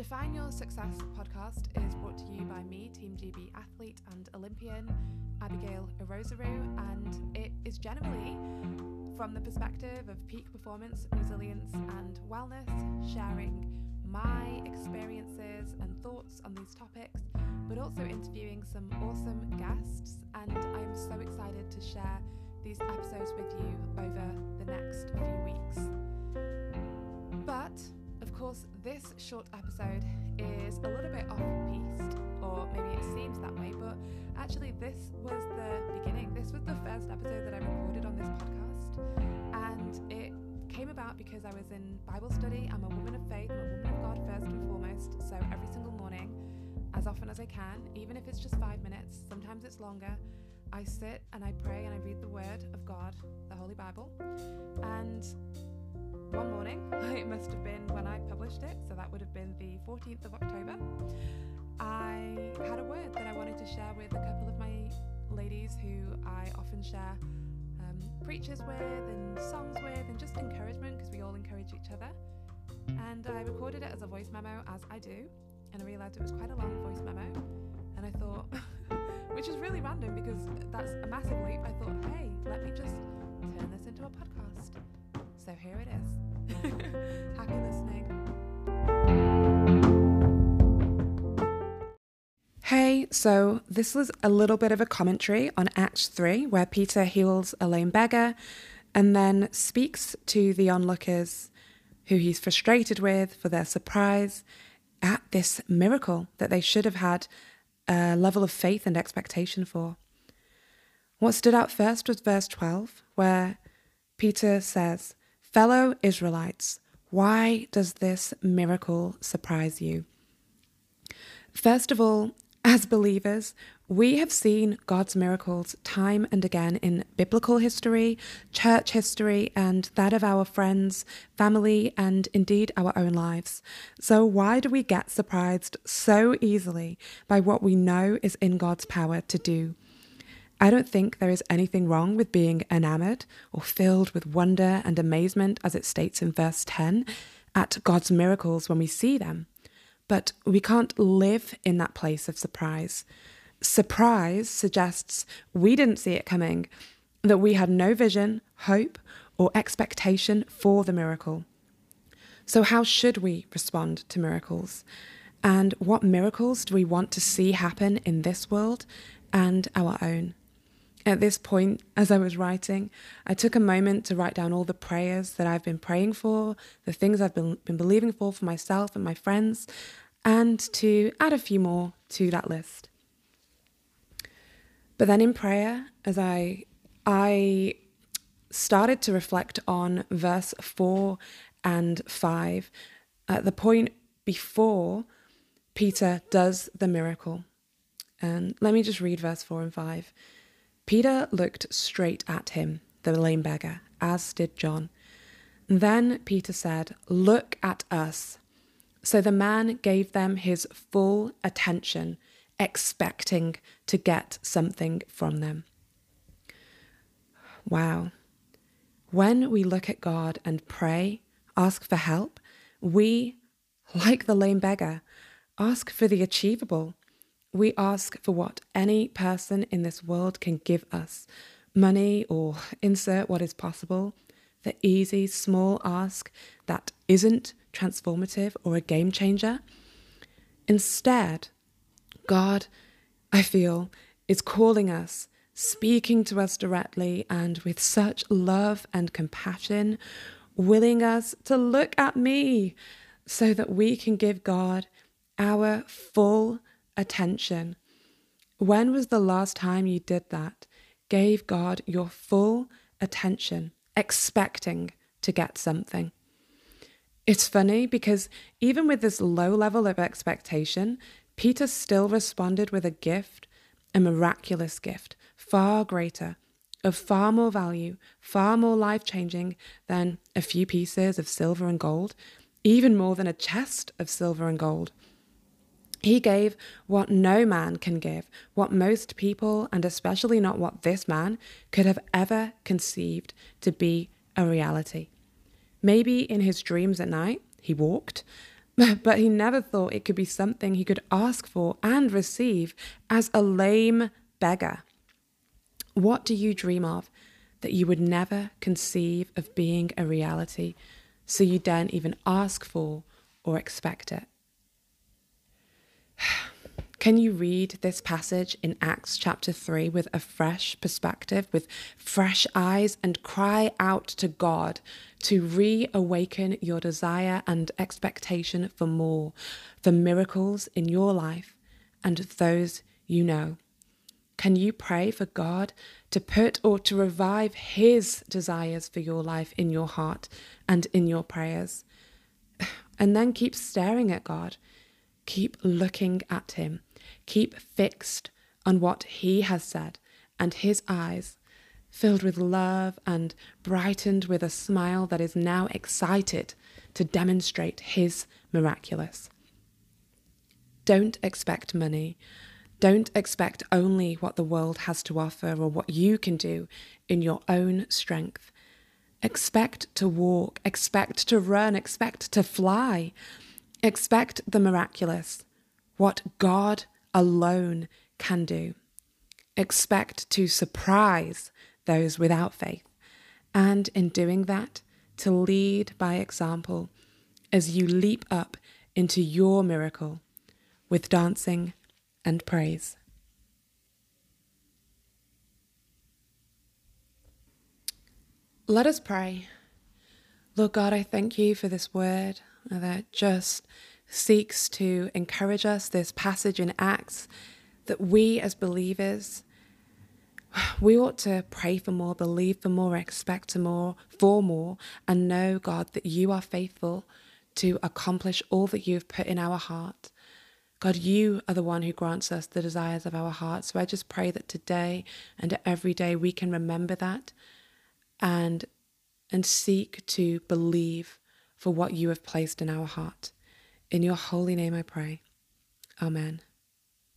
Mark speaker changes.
Speaker 1: Define Your Success podcast is brought to you by me, Team GB athlete and Olympian, Abigail Irozuru, and it is generally from the perspective of peak performance, resilience, and wellness, sharing my experiences and thoughts on these topics, but also interviewing some awesome guests. And I am so excited to share these episodes with you over the next few course, this short episode is a little bit off piste, or maybe it seems that way, but actually, this was the beginning. This was the first episode that I recorded on this podcast, and it came about because I was in Bible study. I'm a woman of faith, I'm a woman of God first and foremost, so every single morning, as often as I can, even if it's just five minutes, sometimes it's longer. I sit and I pray and I read the Word of God, the Holy Bible, and one morning, it must have been when I published it, so that would have been the 14th of October, I had a word that I wanted to share with a couple of my ladies who I often share um, preachers with and songs with and just encouragement because we all encourage each other. And I recorded it as a voice memo, as I do, and I realised it was quite a long voice memo. And I thought, which is really random because that's a massive leap. I thought, hey, let me just turn this into a podcast. So here it is. Happy listening. Hey, so this was a little bit of a commentary on Act 3, where Peter heals a lame beggar and then speaks to the onlookers who he's frustrated with for their surprise at this miracle that they should have had a level of faith and expectation for. What stood out first was verse 12, where Peter says, Fellow Israelites, why does this miracle surprise you? First of all, as believers, we have seen God's miracles time and again in biblical history, church history, and that of our friends, family, and indeed our own lives. So, why do we get surprised so easily by what we know is in God's power to do? I don't think there is anything wrong with being enamored or filled with wonder and amazement, as it states in verse 10, at God's miracles when we see them. But we can't live in that place of surprise. Surprise suggests we didn't see it coming, that we had no vision, hope, or expectation for the miracle. So, how should we respond to miracles? And what miracles do we want to see happen in this world and our own? At this point, as I was writing, I took a moment to write down all the prayers that I've been praying for, the things I've been, been believing for for myself and my friends, and to add a few more to that list. But then in prayer, as I I started to reflect on verse 4 and 5, at the point before Peter does the miracle. And let me just read verse 4 and 5. Peter looked straight at him, the lame beggar, as did John. Then Peter said, Look at us. So the man gave them his full attention, expecting to get something from them. Wow. When we look at God and pray, ask for help, we, like the lame beggar, ask for the achievable. We ask for what any person in this world can give us money or insert what is possible. The easy, small ask that isn't transformative or a game changer. Instead, God, I feel, is calling us, speaking to us directly and with such love and compassion, willing us to look at me so that we can give God our full attention. When was the last time you did that? Gave God your full attention, expecting to get something. It's funny because even with this low level of expectation, Peter still responded with a gift, a miraculous gift, far greater, of far more value, far more life changing than a few pieces of silver and gold, even more than a chest of silver and gold. He gave what no man can give, what most people, and especially not what this man, could have ever conceived to be a reality. Maybe in his dreams at night, he walked, but he never thought it could be something he could ask for and receive as a lame beggar. What do you dream of that you would never conceive of being a reality, so you don't even ask for or expect it? Can you read this passage in Acts chapter 3 with a fresh perspective, with fresh eyes, and cry out to God to reawaken your desire and expectation for more, for miracles in your life and those you know? Can you pray for God to put or to revive His desires for your life in your heart and in your prayers? And then keep staring at God, keep looking at Him Keep fixed on what He has said, and His eyes, filled with love and brightened with a smile that is now excited to demonstrate His miraculous. Don't expect money. Don't expect only what the world has to offer or what you can do in your own strength. Expect to walk, expect to run, expect to fly. Expect the miraculous, what God alone can do. Expect to surprise those without faith, and in doing that, to lead by example as you leap up into your miracle with dancing and praise. Let us pray. Lord God, I thank you for this word that just seeks to encourage us, this passage in Acts, that we as believers, we ought to pray for more, believe for more, expect more, for more, and know, God, that you are faithful to accomplish all that you've put in our heart. God, you are the one who grants us the desires of our heart. So I just pray that today and every day we can remember that and and seek to believe for what you have placed in our heart. In your holy name I pray. Amen.